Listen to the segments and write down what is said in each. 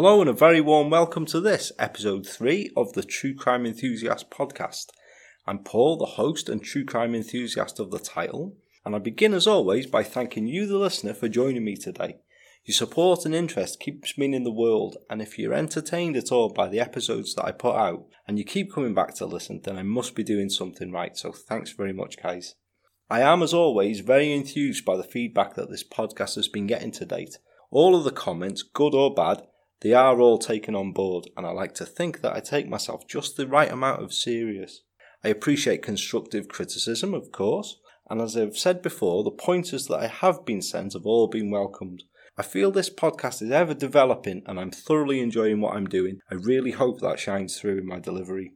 Hello and a very warm welcome to this, episode 3 of the True Crime Enthusiast podcast. I'm Paul, the host and true crime enthusiast of the title, and I begin as always by thanking you, the listener, for joining me today. Your support and interest keeps me in the world, and if you're entertained at all by the episodes that I put out and you keep coming back to listen, then I must be doing something right, so thanks very much, guys. I am, as always, very enthused by the feedback that this podcast has been getting to date. All of the comments, good or bad, they are all taken on board, and I like to think that I take myself just the right amount of serious. I appreciate constructive criticism, of course, and as I've said before, the pointers that I have been sent have all been welcomed. I feel this podcast is ever developing and I'm thoroughly enjoying what I'm doing. I really hope that shines through in my delivery.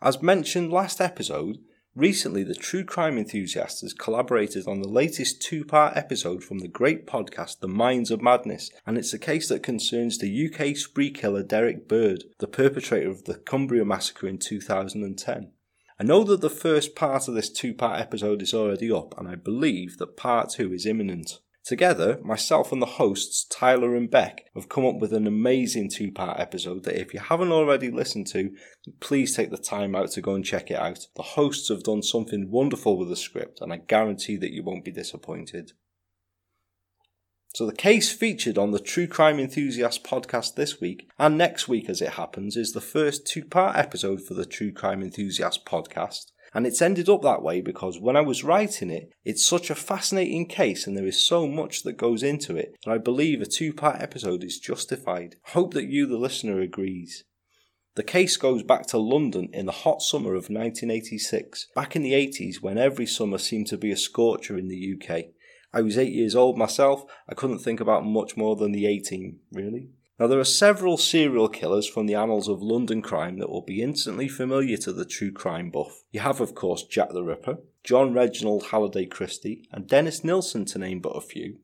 As mentioned last episode, Recently, the True Crime Enthusiast has collaborated on the latest two part episode from the great podcast The Minds of Madness, and it's a case that concerns the UK spree killer Derrick Bird, the perpetrator of the Cumbria massacre in 2010. I know that the first part of this two part episode is already up, and I believe that part two is imminent. Together, myself and the hosts, Tyler and Beck, have come up with an amazing two part episode that if you haven't already listened to, please take the time out to go and check it out. The hosts have done something wonderful with the script, and I guarantee that you won't be disappointed. So, the case featured on the True Crime Enthusiast podcast this week, and next week as it happens, is the first two part episode for the True Crime Enthusiast podcast. And it's ended up that way because when I was writing it, it's such a fascinating case and there is so much that goes into it that I believe a two part episode is justified. Hope that you, the listener, agrees. The case goes back to London in the hot summer of 1986, back in the 80s when every summer seemed to be a scorcher in the UK. I was eight years old myself, I couldn't think about much more than the 18, really. Now, there are several serial killers from the annals of London crime that will be instantly familiar to the true crime buff. You have, of course, Jack the Ripper, John Reginald Halliday Christie, and Dennis Nilsen, to name but a few.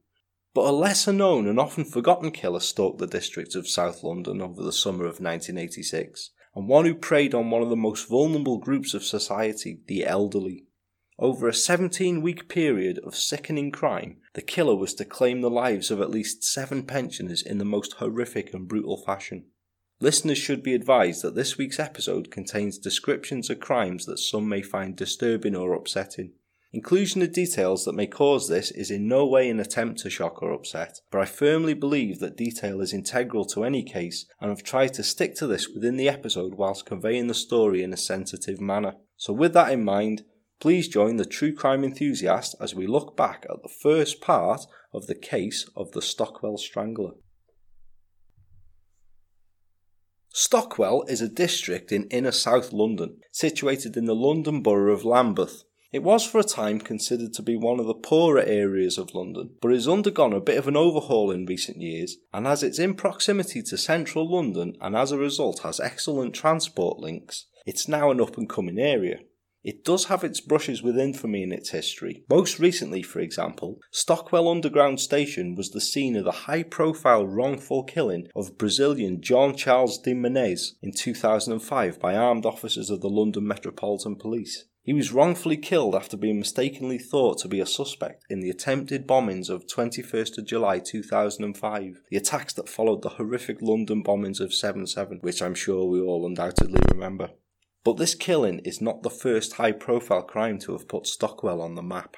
But a lesser known and often forgotten killer stalked the district of South London over the summer of 1986, and one who preyed on one of the most vulnerable groups of society, the elderly. Over a 17 week period of sickening crime, the killer was to claim the lives of at least seven pensioners in the most horrific and brutal fashion. Listeners should be advised that this week's episode contains descriptions of crimes that some may find disturbing or upsetting. Inclusion of details that may cause this is in no way an attempt to shock or upset, but I firmly believe that detail is integral to any case and have tried to stick to this within the episode whilst conveying the story in a sensitive manner. So, with that in mind, Please join the true crime enthusiast as we look back at the first part of the case of the Stockwell Strangler. Stockwell is a district in inner South London, situated in the London borough of Lambeth. It was for a time considered to be one of the poorer areas of London, but has undergone a bit of an overhaul in recent years, and as it's in proximity to central London and as a result has excellent transport links, it's now an up and coming area. It does have its brushes with infamy in its history. Most recently, for example, Stockwell Underground Station was the scene of the high profile wrongful killing of Brazilian Jean Charles de Menezes in 2005 by armed officers of the London Metropolitan Police. He was wrongfully killed after being mistakenly thought to be a suspect in the attempted bombings of 21st of July 2005, the attacks that followed the horrific London bombings of 7-7, which I'm sure we all undoubtedly remember. But this killing is not the first high profile crime to have put Stockwell on the map.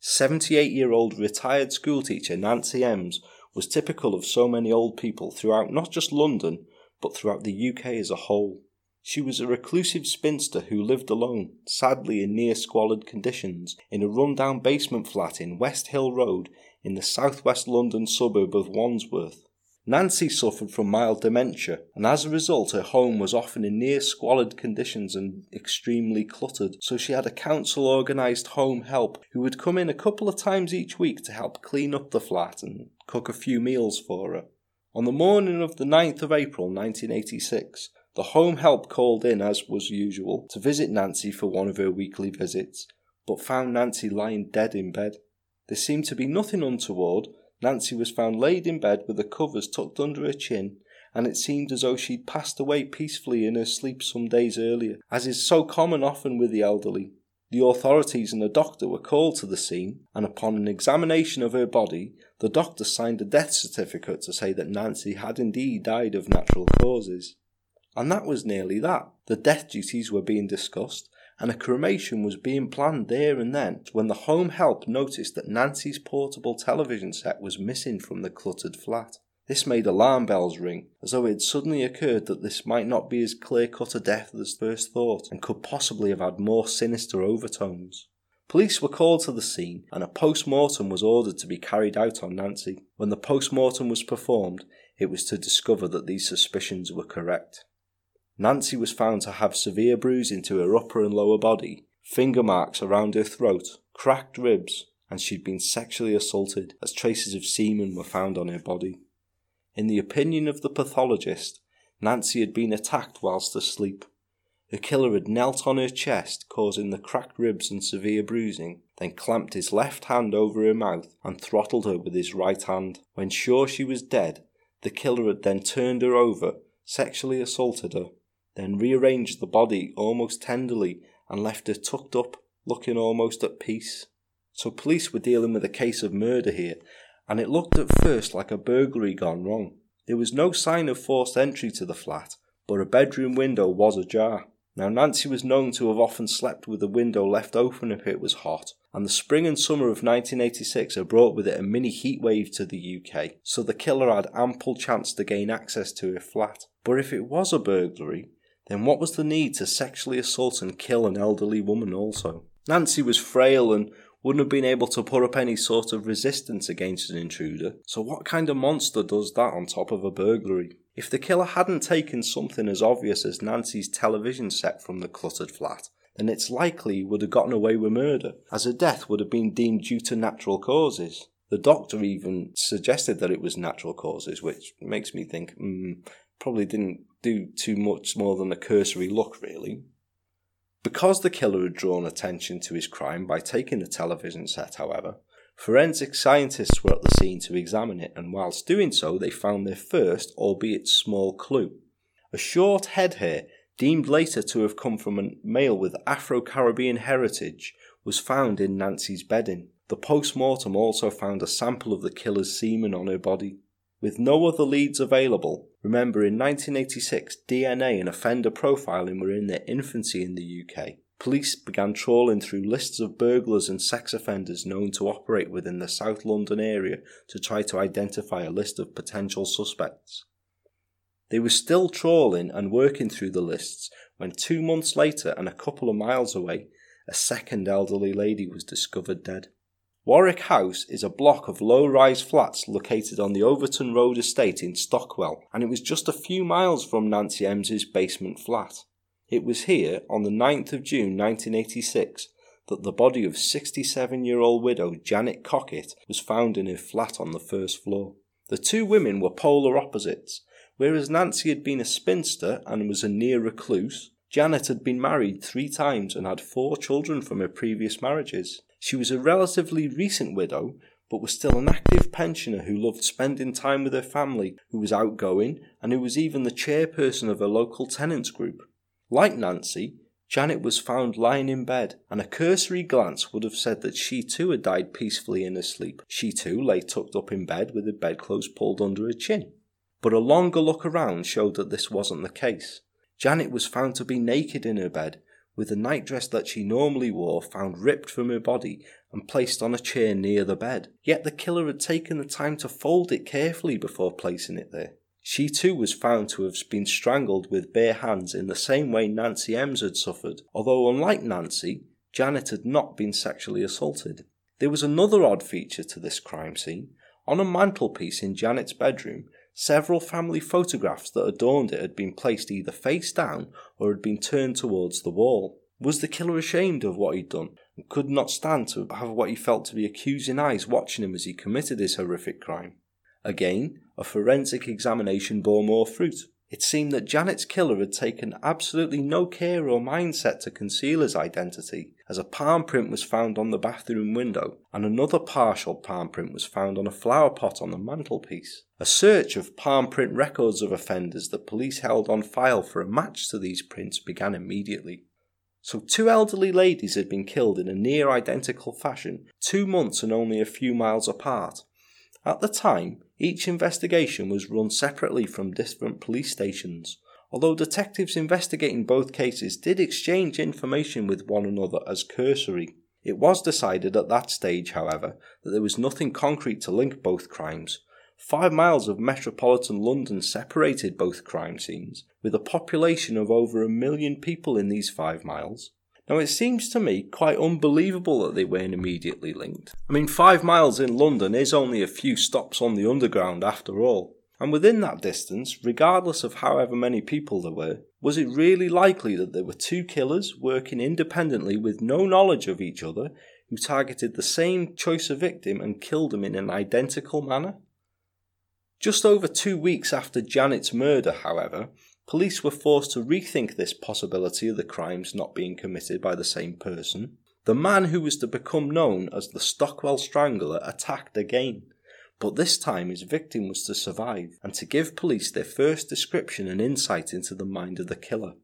78 year old retired schoolteacher Nancy Emms was typical of so many old people throughout not just London, but throughout the UK as a whole. She was a reclusive spinster who lived alone, sadly in near squalid conditions, in a run-down basement flat in West Hill Road in the southwest London suburb of Wandsworth. Nancy suffered from mild dementia, and as a result, her home was often in near squalid conditions and extremely cluttered. So she had a council organised home help who would come in a couple of times each week to help clean up the flat and cook a few meals for her. On the morning of the 9th of April 1986, the home help called in as was usual to visit Nancy for one of her weekly visits, but found Nancy lying dead in bed. There seemed to be nothing untoward, Nancy was found laid in bed with the covers tucked under her chin, and it seemed as though she'd passed away peacefully in her sleep some days earlier, as is so common often with the elderly. The authorities and the doctor were called to the scene, and upon an examination of her body, the doctor signed a death certificate to say that Nancy had indeed died of natural causes. And that was nearly that. The death duties were being discussed, and a cremation was being planned there and then when the home help noticed that Nancy's portable television set was missing from the cluttered flat. This made alarm bells ring, as though it had suddenly occurred that this might not be as clear cut a death as first thought, and could possibly have had more sinister overtones. Police were called to the scene, and a post mortem was ordered to be carried out on Nancy. When the post mortem was performed, it was to discover that these suspicions were correct. Nancy was found to have severe bruising to her upper and lower body, finger marks around her throat, cracked ribs, and she'd been sexually assaulted, as traces of semen were found on her body. In the opinion of the pathologist, Nancy had been attacked whilst asleep. The killer had knelt on her chest, causing the cracked ribs and severe bruising, then clamped his left hand over her mouth and throttled her with his right hand. When sure she was dead, the killer had then turned her over, sexually assaulted her, then rearranged the body almost tenderly and left her tucked up, looking almost at peace. So police were dealing with a case of murder here, and it looked at first like a burglary gone wrong. There was no sign of forced entry to the flat, but a bedroom window was ajar. Now, Nancy was known to have often slept with the window left open if it was hot, and the spring and summer of 1986 had brought with it a mini heatwave to the UK, so the killer had ample chance to gain access to her flat. But if it was a burglary, then what was the need to sexually assault and kill an elderly woman also? Nancy was frail and wouldn't have been able to put up any sort of resistance against an intruder, so what kind of monster does that on top of a burglary? If the killer hadn't taken something as obvious as Nancy's television set from the cluttered flat, then it's likely he would have gotten away with murder, as her death would have been deemed due to natural causes. The doctor even suggested that it was natural causes, which makes me think, hmm, probably didn't do too much more than a cursory look, really. Because the killer had drawn attention to his crime by taking the television set, however, forensic scientists were at the scene to examine it, and whilst doing so, they found their first, albeit small, clue. A short head hair, deemed later to have come from a male with Afro Caribbean heritage, was found in Nancy's bedding. The post mortem also found a sample of the killer's semen on her body. With no other leads available, remember in 1986 DNA and offender profiling were in their infancy in the UK. Police began trawling through lists of burglars and sex offenders known to operate within the South London area to try to identify a list of potential suspects. They were still trawling and working through the lists when two months later and a couple of miles away, a second elderly lady was discovered dead. Warwick House is a block of low rise flats located on the Overton Road estate in Stockwell, and it was just a few miles from Nancy Emms's basement flat. It was here, on the 9th of June 1986, that the body of 67 year old widow Janet Cockett was found in her flat on the first floor. The two women were polar opposites. Whereas Nancy had been a spinster and was a near recluse, Janet had been married three times and had four children from her previous marriages. She was a relatively recent widow, but was still an active pensioner who loved spending time with her family, who was outgoing, and who was even the chairperson of a local tenants group. Like Nancy, Janet was found lying in bed, and a cursory glance would have said that she too had died peacefully in her sleep. She too lay tucked up in bed with her bedclothes pulled under her chin. But a longer look around showed that this wasn't the case. Janet was found to be naked in her bed, with the nightdress that she normally wore found ripped from her body and placed on a chair near the bed. Yet the killer had taken the time to fold it carefully before placing it there. She too was found to have been strangled with bare hands in the same way Nancy Emms had suffered, although unlike Nancy, Janet had not been sexually assaulted. There was another odd feature to this crime scene. On a mantelpiece in Janet's bedroom, Several family photographs that adorned it had been placed either face down or had been turned towards the wall. Was the killer ashamed of what he'd done and could not stand to have what he felt to be accusing eyes watching him as he committed his horrific crime? Again, a forensic examination bore more fruit. It seemed that Janet's killer had taken absolutely no care or mindset to conceal his identity, as a palm print was found on the bathroom window, and another partial palm print was found on a flower pot on the mantelpiece. A search of palm print records of offenders that police held on file for a match to these prints began immediately. So, two elderly ladies had been killed in a near identical fashion, two months and only a few miles apart. At the time, each investigation was run separately from different police stations, although detectives investigating both cases did exchange information with one another as cursory. It was decided at that stage, however, that there was nothing concrete to link both crimes, Five miles of metropolitan London separated both crime scenes, with a population of over a million people in these five miles. Now, it seems to me quite unbelievable that they weren't immediately linked. I mean, five miles in London is only a few stops on the Underground after all. And within that distance, regardless of however many people there were, was it really likely that there were two killers working independently with no knowledge of each other who targeted the same choice of victim and killed him in an identical manner? Just over two weeks after Janet's murder, however, police were forced to rethink this possibility of the crimes not being committed by the same person. The man who was to become known as the Stockwell Strangler attacked again, but this time his victim was to survive and to give police their first description and insight into the mind of the killer.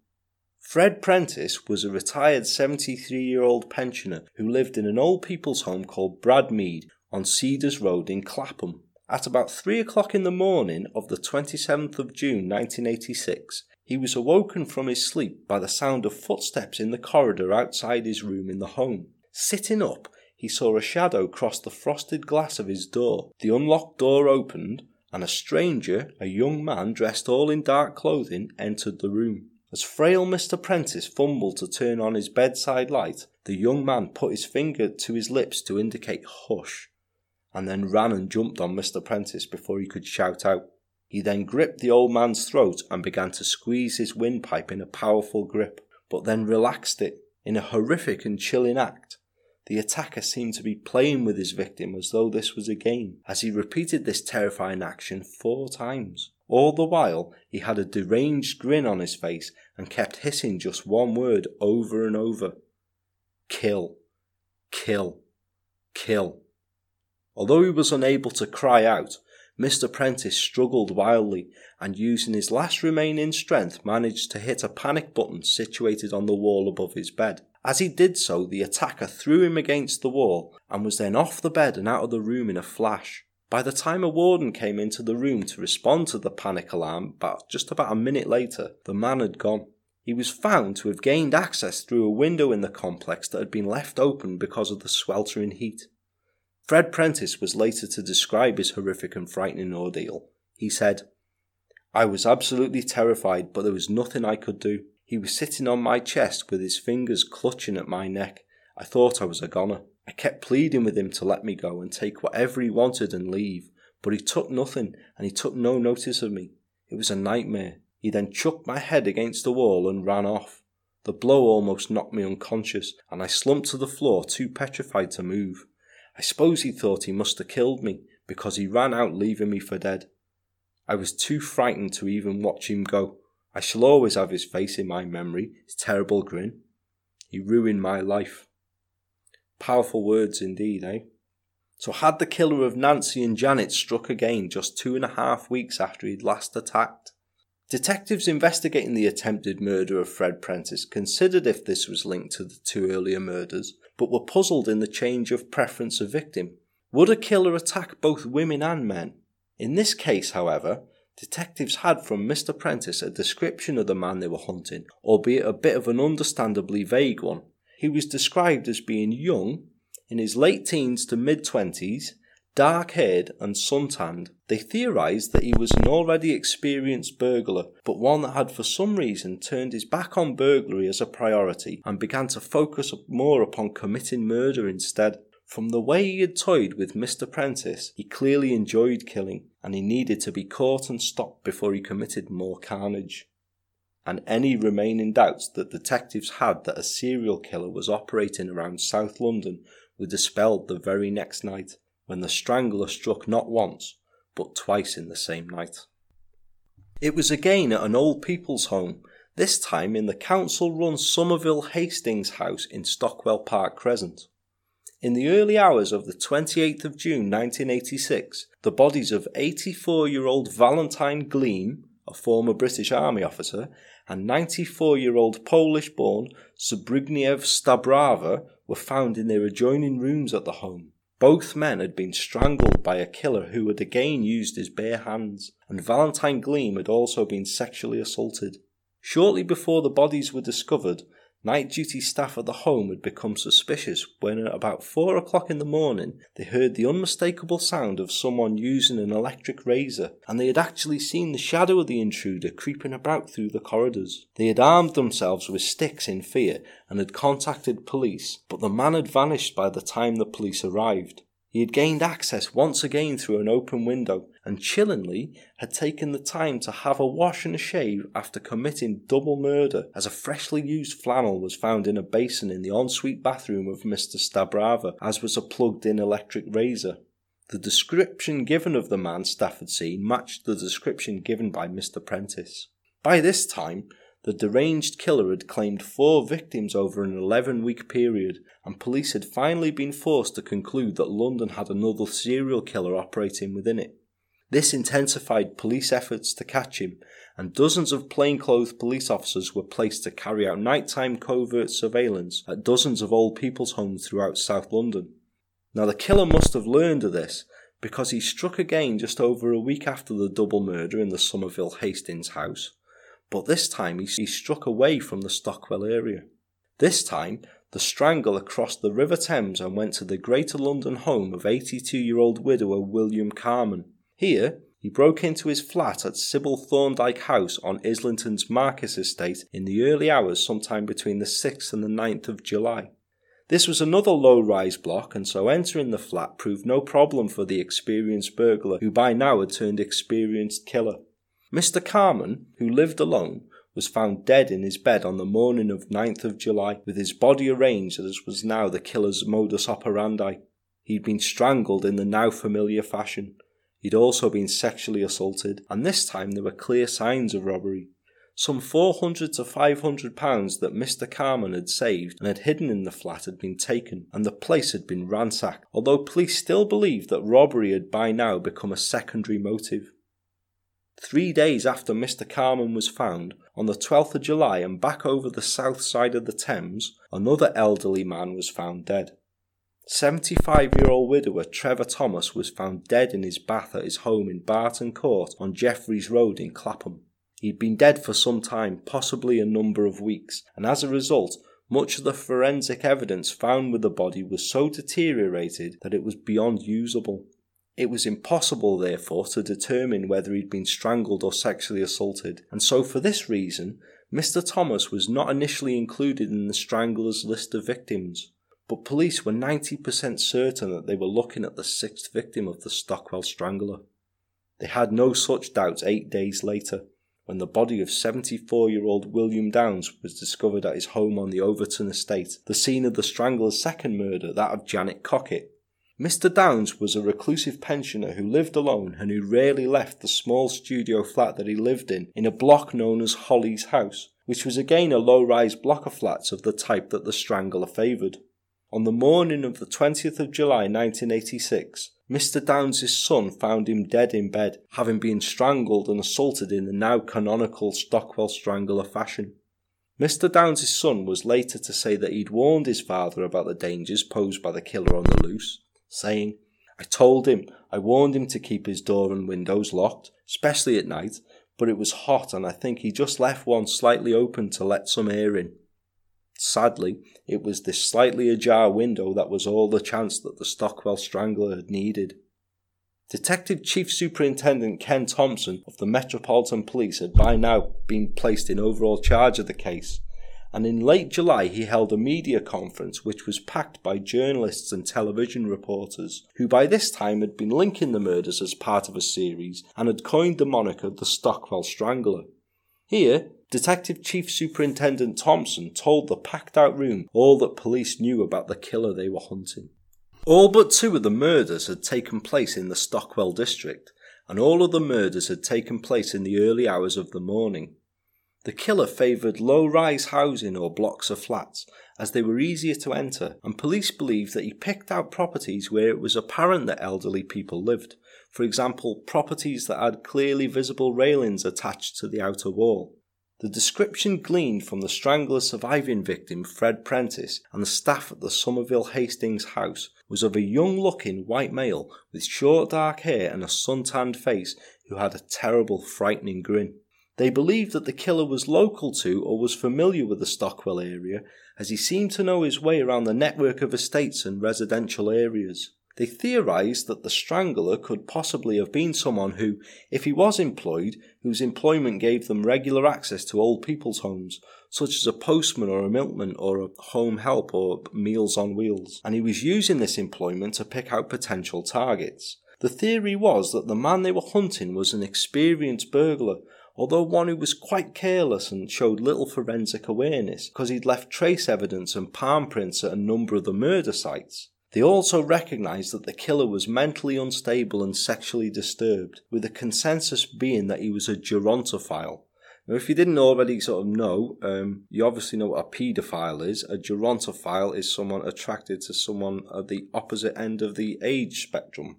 Fred Prentice was a retired 73 year old pensioner who lived in an old people's home called Bradmead on Cedars Road in Clapham. At about three o'clock in the morning of the 27th of June 1986, he was awoken from his sleep by the sound of footsteps in the corridor outside his room in the home. Sitting up, he saw a shadow cross the frosted glass of his door. The unlocked door opened, and a stranger, a young man dressed all in dark clothing, entered the room. As frail Mr. Prentice fumbled to turn on his bedside light, the young man put his finger to his lips to indicate hush and then ran and jumped on Mr. Prentice before he could shout out. He then gripped the old man's throat and began to squeeze his windpipe in a powerful grip, but then relaxed it in a horrific and chilling act. The attacker seemed to be playing with his victim as though this was a game, as he repeated this terrifying action four times. All the while, he had a deranged grin on his face and kept hissing just one word over and over Kill, kill, kill. Although he was unable to cry out, Mr. Prentice struggled wildly and, using his last remaining strength, managed to hit a panic button situated on the wall above his bed. As he did so, the attacker threw him against the wall and was then off the bed and out of the room in a flash. By the time a warden came into the room to respond to the panic alarm, about just about a minute later, the man had gone. He was found to have gained access through a window in the complex that had been left open because of the sweltering heat. Fred Prentice was later to describe his horrific and frightening ordeal. He said, I was absolutely terrified, but there was nothing I could do. He was sitting on my chest with his fingers clutching at my neck. I thought I was a goner. I kept pleading with him to let me go and take whatever he wanted and leave, but he took nothing and he took no notice of me. It was a nightmare. He then chucked my head against the wall and ran off. The blow almost knocked me unconscious, and I slumped to the floor too petrified to move. I suppose he thought he must have killed me because he ran out leaving me for dead. I was too frightened to even watch him go. I shall always have his face in my memory, his terrible grin. He ruined my life. Powerful words indeed, eh? So, had the killer of Nancy and Janet struck again just two and a half weeks after he'd last attacked? Detectives investigating the attempted murder of Fred Prentice considered if this was linked to the two earlier murders, but were puzzled in the change of preference of victim. Would a killer attack both women and men? In this case, however, detectives had from Mr. Prentice a description of the man they were hunting, albeit a bit of an understandably vague one. He was described as being young, in his late teens to mid twenties, dark haired and suntanned. They theorised that he was an already experienced burglar, but one that had for some reason turned his back on burglary as a priority and began to focus more upon committing murder instead. From the way he had toyed with Mr. Prentice, he clearly enjoyed killing, and he needed to be caught and stopped before he committed more carnage. And any remaining doubts that detectives had that a serial killer was operating around South London were dispelled the very next night when the strangler struck not once, but twice in the same night. It was again at an old people's home, this time in the council run Somerville Hastings house in Stockwell Park Crescent. In the early hours of the 28th of June 1986, the bodies of 84 year old Valentine Gleam, a former British Army officer, and 94 year old Polish born Zbigniew Stabrava were found in their adjoining rooms at the home. Both men had been strangled by a killer who had again used his bare hands, and Valentine Gleam had also been sexually assaulted. Shortly before the bodies were discovered, Night duty staff at the home had become suspicious when at about four o'clock in the morning they heard the unmistakable sound of someone using an electric razor, and they had actually seen the shadow of the intruder creeping about through the corridors. They had armed themselves with sticks in fear and had contacted police, but the man had vanished by the time the police arrived. He had gained access once again through an open window, and chillingly had taken the time to have a wash and a shave after committing double murder, as a freshly used flannel was found in a basin in the ensuite bathroom of Mr. Stabrawa, as was a plugged in electric razor. The description given of the man Stafford seen matched the description given by Mr. Prentice. By this time, the deranged killer had claimed four victims over an 11 week period, and police had finally been forced to conclude that London had another serial killer operating within it. This intensified police efforts to catch him, and dozens of plainclothes police officers were placed to carry out nighttime covert surveillance at dozens of old people's homes throughout South London. Now, the killer must have learned of this because he struck again just over a week after the double murder in the Somerville Hastings house, but this time he, he struck away from the Stockwell area. This time, the Strangler crossed the River Thames and went to the Greater London home of 82 year old widower William Carman. Here, he broke into his flat at Sybil Thorndike House on Islington's Marquess estate in the early hours sometime between the 6th and the 9th of July. This was another low rise block, and so entering the flat proved no problem for the experienced burglar, who by now had turned experienced killer. Mr. Carman, who lived alone, was found dead in his bed on the morning of 9th of July, with his body arranged as was now the killer's modus operandi. He'd been strangled in the now familiar fashion. He'd also been sexually assaulted, and this time there were clear signs of robbery. Some 400 to 500 pounds that Mr. Carman had saved and had hidden in the flat had been taken, and the place had been ransacked, although police still believed that robbery had by now become a secondary motive. Three days after Mr. Carman was found, on the 12th of July and back over the south side of the Thames, another elderly man was found dead. 75 year old widower Trevor Thomas was found dead in his bath at his home in Barton Court on Jeffreys Road in Clapham. He'd been dead for some time, possibly a number of weeks, and as a result, much of the forensic evidence found with the body was so deteriorated that it was beyond usable. It was impossible, therefore, to determine whether he'd been strangled or sexually assaulted, and so for this reason, Mr. Thomas was not initially included in the strangler's list of victims. But police were 90% certain that they were looking at the sixth victim of the Stockwell Strangler. They had no such doubts eight days later, when the body of 74 year old William Downes was discovered at his home on the Overton estate, the scene of the Strangler's second murder, that of Janet Cockett, Mr. Downs was a reclusive pensioner who lived alone and who rarely left the small studio flat that he lived in, in a block known as Holly's House, which was again a low rise block of flats of the type that the Strangler favoured. On the morning of the 20th of July 1986, Mr. Downes's son found him dead in bed, having been strangled and assaulted in the now canonical Stockwell Strangler fashion. Mr. Downes's son was later to say that he'd warned his father about the dangers posed by the killer on the loose, saying, I told him, I warned him to keep his door and windows locked, especially at night, but it was hot and I think he just left one slightly open to let some air in. Sadly, it was this slightly ajar window that was all the chance that the Stockwell Strangler had needed. Detective Chief Superintendent Ken Thompson of the Metropolitan Police had by now been placed in overall charge of the case, and in late July he held a media conference which was packed by journalists and television reporters, who by this time had been linking the murders as part of a series and had coined the moniker the Stockwell Strangler. Here, Detective Chief Superintendent Thompson told the packed out room all that police knew about the killer they were hunting. All but two of the murders had taken place in the Stockwell district, and all of the murders had taken place in the early hours of the morning. The killer favoured low rise housing or blocks of flats, as they were easier to enter, and police believe that he picked out properties where it was apparent that elderly people lived, for example, properties that had clearly visible railings attached to the outer wall. The description gleaned from the strangler's surviving victim, Fred Prentice, and the staff at the Somerville Hastings house was of a young looking white male with short dark hair and a sun-tanned face who had a terrible, frightening grin. They believed that the killer was local to or was familiar with the Stockwell area, as he seemed to know his way around the network of estates and residential areas. They theorized that the strangler could possibly have been someone who, if he was employed, whose employment gave them regular access to old people's homes, such as a postman or a milkman or a home help or Meals on Wheels, and he was using this employment to pick out potential targets. The theory was that the man they were hunting was an experienced burglar, although one who was quite careless and showed little forensic awareness because he'd left trace evidence and palm prints at a number of the murder sites. They also recognised that the killer was mentally unstable and sexually disturbed, with the consensus being that he was a gerontophile. Now, if you didn't already sort of know, um, you obviously know what a paedophile is. A gerontophile is someone attracted to someone at the opposite end of the age spectrum.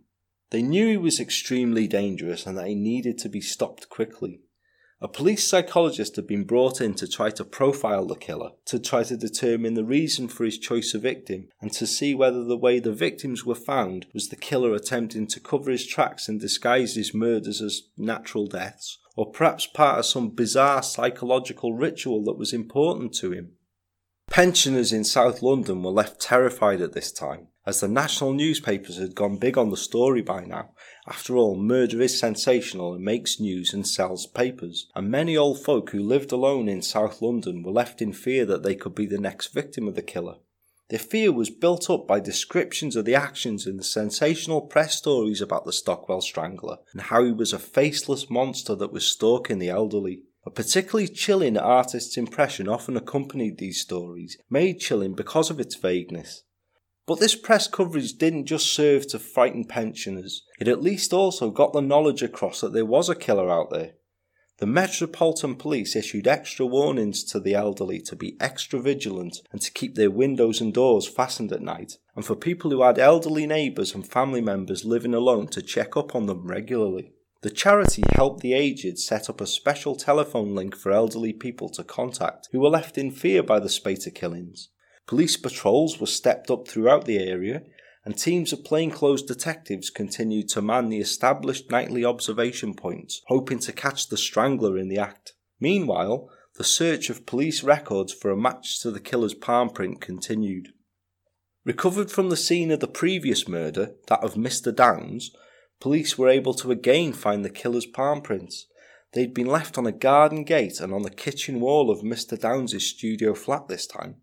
They knew he was extremely dangerous and that he needed to be stopped quickly. A police psychologist had been brought in to try to profile the killer, to try to determine the reason for his choice of victim, and to see whether the way the victims were found was the killer attempting to cover his tracks and disguise his murders as natural deaths, or perhaps part of some bizarre psychological ritual that was important to him. Pensioners in South London were left terrified at this time, as the national newspapers had gone big on the story by now. After all, murder is sensational and makes news and sells papers, and many old folk who lived alone in South London were left in fear that they could be the next victim of the killer. Their fear was built up by descriptions of the actions in the sensational press stories about the Stockwell Strangler and how he was a faceless monster that was stalking the elderly. A particularly chilling artist's impression often accompanied these stories, made chilling because of its vagueness. But this press coverage didn't just serve to frighten pensioners, it at least also got the knowledge across that there was a killer out there. The Metropolitan Police issued extra warnings to the elderly to be extra vigilant and to keep their windows and doors fastened at night, and for people who had elderly neighbours and family members living alone to check up on them regularly. The charity Help the Aged set up a special telephone link for elderly people to contact who were left in fear by the Spater killings. Police patrols were stepped up throughout the area, and teams of plainclothes detectives continued to man the established nightly observation points, hoping to catch the strangler in the act. Meanwhile, the search of police records for a match to the killer's palm print continued. Recovered from the scene of the previous murder, that of Mr. Downes, Police were able to again find the killer's palm prints. They'd been left on a garden gate and on the kitchen wall of Mr. Downes's studio flat this time.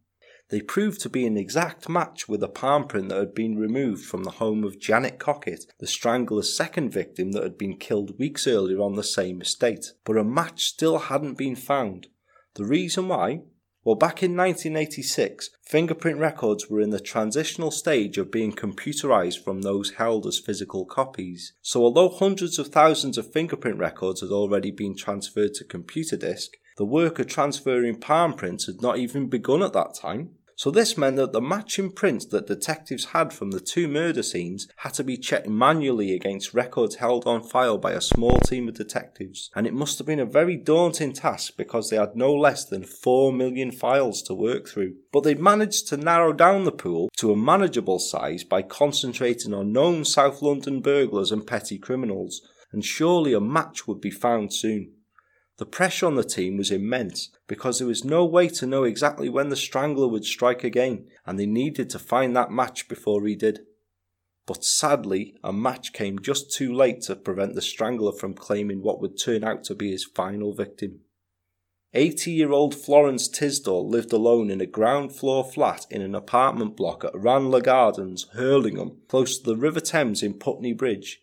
They proved to be an exact match with a palm print that had been removed from the home of Janet Cockett, the strangler's second victim that had been killed weeks earlier on the same estate. But a match still hadn't been found. The reason why? Well, back in 1986, fingerprint records were in the transitional stage of being computerized from those held as physical copies. So, although hundreds of thousands of fingerprint records had already been transferred to computer disk, the work of transferring palm prints had not even begun at that time. So this meant that the matching prints that detectives had from the two murder scenes had to be checked manually against records held on file by a small team of detectives, and it must have been a very daunting task because they had no less than 4 million files to work through. But they'd managed to narrow down the pool to a manageable size by concentrating on known South London burglars and petty criminals, and surely a match would be found soon. The pressure on the team was immense because there was no way to know exactly when the Strangler would strike again, and they needed to find that match before he did. But sadly, a match came just too late to prevent the Strangler from claiming what would turn out to be his final victim. 80 year old Florence Tisdall lived alone in a ground floor flat in an apartment block at Ranelagh Gardens, Hurlingham, close to the River Thames in Putney Bridge.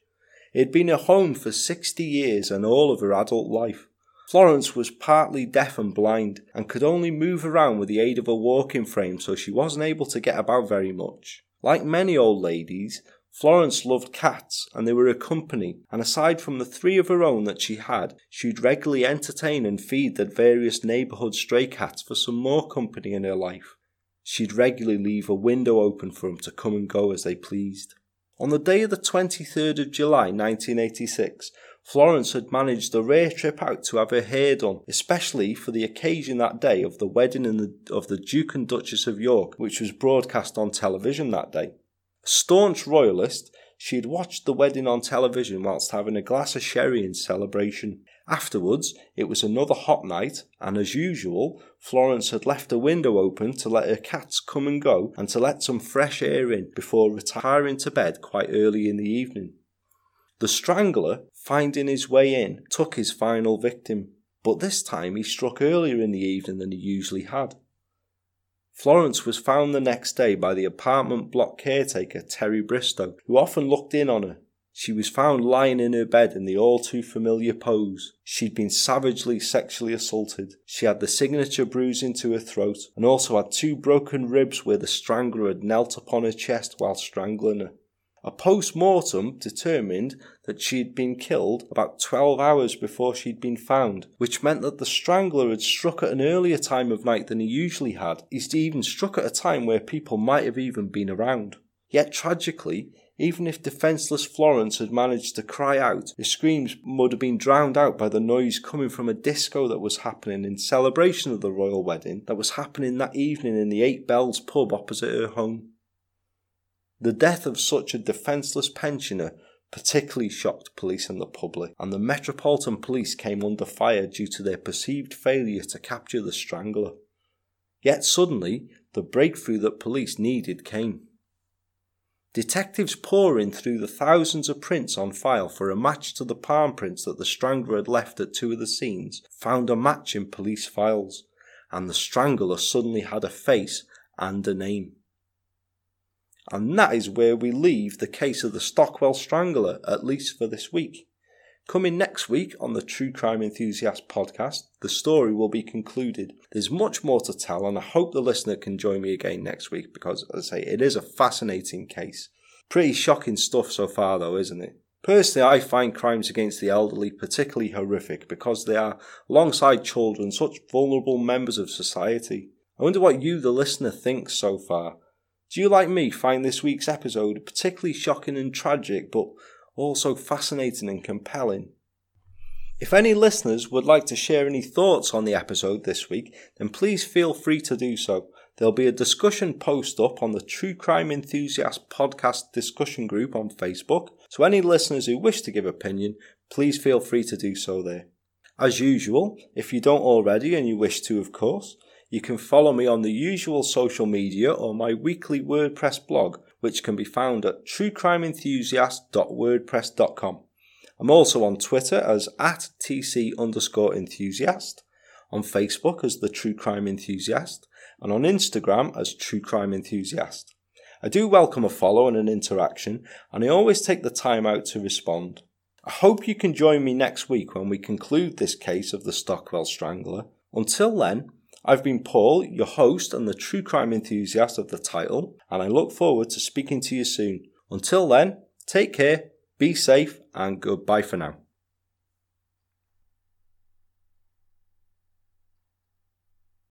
It had been her home for 60 years and all of her adult life. Florence was partly deaf and blind and could only move around with the aid of a walking frame, so she wasn't able to get about very much. Like many old ladies, Florence loved cats and they were a company, and aside from the three of her own that she had, she'd regularly entertain and feed the various neighbourhood stray cats for some more company in her life. She'd regularly leave a window open for them to come and go as they pleased. On the day of the 23rd of July 1986, Florence had managed a rare trip out to have her hair done, especially for the occasion that day of the wedding the, of the Duke and Duchess of York, which was broadcast on television that day. A staunch royalist, she had watched the wedding on television whilst having a glass of sherry in celebration. Afterwards, it was another hot night, and as usual, Florence had left a window open to let her cats come and go and to let some fresh air in before retiring to bed quite early in the evening. The strangler, finding his way in, took his final victim, but this time he struck earlier in the evening than he usually had. Florence was found the next day by the apartment block caretaker Terry Bristow, who often looked in on her she was found lying in her bed in the all too familiar pose. She'd been savagely sexually assaulted. She had the signature bruise into her throat and also had two broken ribs where the strangler had knelt upon her chest while strangling her. A post mortem determined that she had been killed about 12 hours before she'd been found, which meant that the strangler had struck at an earlier time of night than he usually had. He'd even struck at a time where people might have even been around. Yet tragically, even if defenceless Florence had managed to cry out, her screams would have been drowned out by the noise coming from a disco that was happening in celebration of the royal wedding that was happening that evening in the Eight Bells pub opposite her home. The death of such a defenceless pensioner particularly shocked police and the public, and the Metropolitan Police came under fire due to their perceived failure to capture the strangler. Yet suddenly, the breakthrough that police needed came. Detectives poring through the thousands of prints on file for a match to the palm prints that the strangler had left at two of the scenes found a match in police files, and the strangler suddenly had a face and a name. And that is where we leave the case of the Stockwell Strangler, at least for this week. Coming next week on the True Crime Enthusiast podcast, the story will be concluded. There's much more to tell, and I hope the listener can join me again next week because, as I say, it is a fascinating case. Pretty shocking stuff so far, though, isn't it? Personally, I find crimes against the elderly particularly horrific because they are, alongside children, such vulnerable members of society. I wonder what you, the listener, thinks so far. Do you, like me, find this week's episode particularly shocking and tragic, but also fascinating and compelling. If any listeners would like to share any thoughts on the episode this week, then please feel free to do so. There'll be a discussion post up on the True Crime Enthusiast podcast discussion group on Facebook, so any listeners who wish to give opinion, please feel free to do so there. As usual, if you don't already and you wish to, of course, you can follow me on the usual social media or my weekly WordPress blog, which can be found at truecrimeenthusiast.wordpress.com. I'm also on Twitter as at TC underscore enthusiast, on Facebook as the True Crime Enthusiast, and on Instagram as True Crime Enthusiast. I do welcome a follow and an interaction, and I always take the time out to respond. I hope you can join me next week when we conclude this case of the Stockwell Strangler. Until then, I've been Paul, your host and the true crime enthusiast of the title, and I look forward to speaking to you soon. Until then, take care, be safe, and goodbye for now.